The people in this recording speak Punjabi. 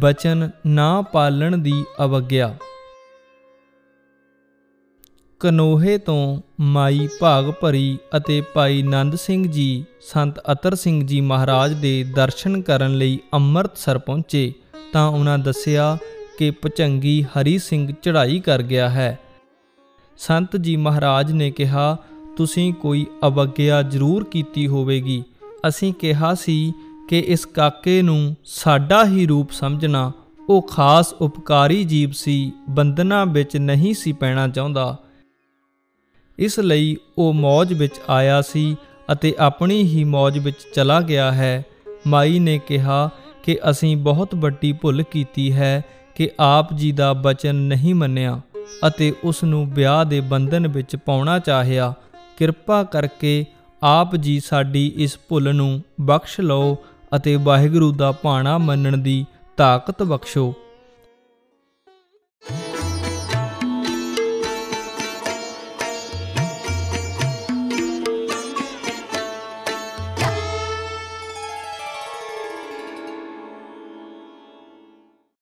ਬਚਨ ਨਾ ਪਾਲਣ ਦੀ ਅਵਗਿਆ। ਕਨੋਹੇ ਤੋਂ ਮਾਈ ਭਾਗ ਭਰੀ ਅਤੇ ਭਾਈ ਨੰਦ ਸਿੰਘ ਜੀ, ਸੰਤ ਅਤਰ ਸਿੰਘ ਜੀ ਮਹਾਰਾਜ ਦੇ ਦਰਸ਼ਨ ਕਰਨ ਲਈ ਅੰਮ੍ਰਿਤਸਰ ਪਹੁੰਚੇ ਤਾਂ ਉਹਨਾਂ ਦੱਸਿਆ ਕਿ ਭਚੰਗੀ ਹਰੀ ਸਿੰਘ ਚੜ੍ਹਾਈ ਕਰ ਗਿਆ ਹੈ। ਸੰਤ ਜੀ ਮਹਾਰਾਜ ਨੇ ਕਿਹਾ, ਤੁਸੀਂ ਕੋਈ ਅਵਗਿਆ ਜ਼ਰੂਰ ਕੀਤੀ ਹੋਵੇਗੀ। ਅਸੀਂ ਕਿਹਾ ਸੀ ਕਿ ਇਸ ਕਾਕੇ ਨੂੰ ਸਾਡਾ ਹੀ ਰੂਪ ਸਮਝਣਾ ਉਹ ਖਾਸ ਉਪਕਾਰੀ ਜੀਵ ਸੀ ਬੰਦਨਾ ਵਿੱਚ ਨਹੀਂ ਸੀ ਪੈਣਾ ਚਾਹੁੰਦਾ। ਇਸ ਲਈ ਉਹ ਮੌਜ ਵਿੱਚ ਆਇਆ ਸੀ ਅਤੇ ਆਪਣੀ ਹੀ ਮੌਜ ਵਿੱਚ ਚਲਾ ਗਿਆ ਹੈ। ਮਾਈ ਨੇ ਕਿਹਾ ਕਿ ਅਸੀਂ ਬਹੁਤ ਵੱਡੀ ਭੁੱਲ ਕੀਤੀ ਹੈ ਕਿ ਆਪ ਜੀ ਦਾ ਬਚਨ ਨਹੀਂ ਮੰਨਿਆ ਅਤੇ ਉਸ ਨੂੰ ਵਿਆਹ ਦੇ ਬੰਧਨ ਵਿੱਚ ਪਾਉਣਾ ਚਾਹਿਆ। ਕਿਰਪਾ ਕਰਕੇ ਆਪ ਜੀ ਸਾਡੀ ਇਸ ਭੁੱਲ ਨੂੰ ਬਖਸ਼ ਲਓ ਅਤੇ ਵਾਹਿਗੁਰੂ ਦਾ ਭਾਣਾ ਮੰਨਣ ਦੀ ਤਾਕਤ ਬਖਸ਼ੋ।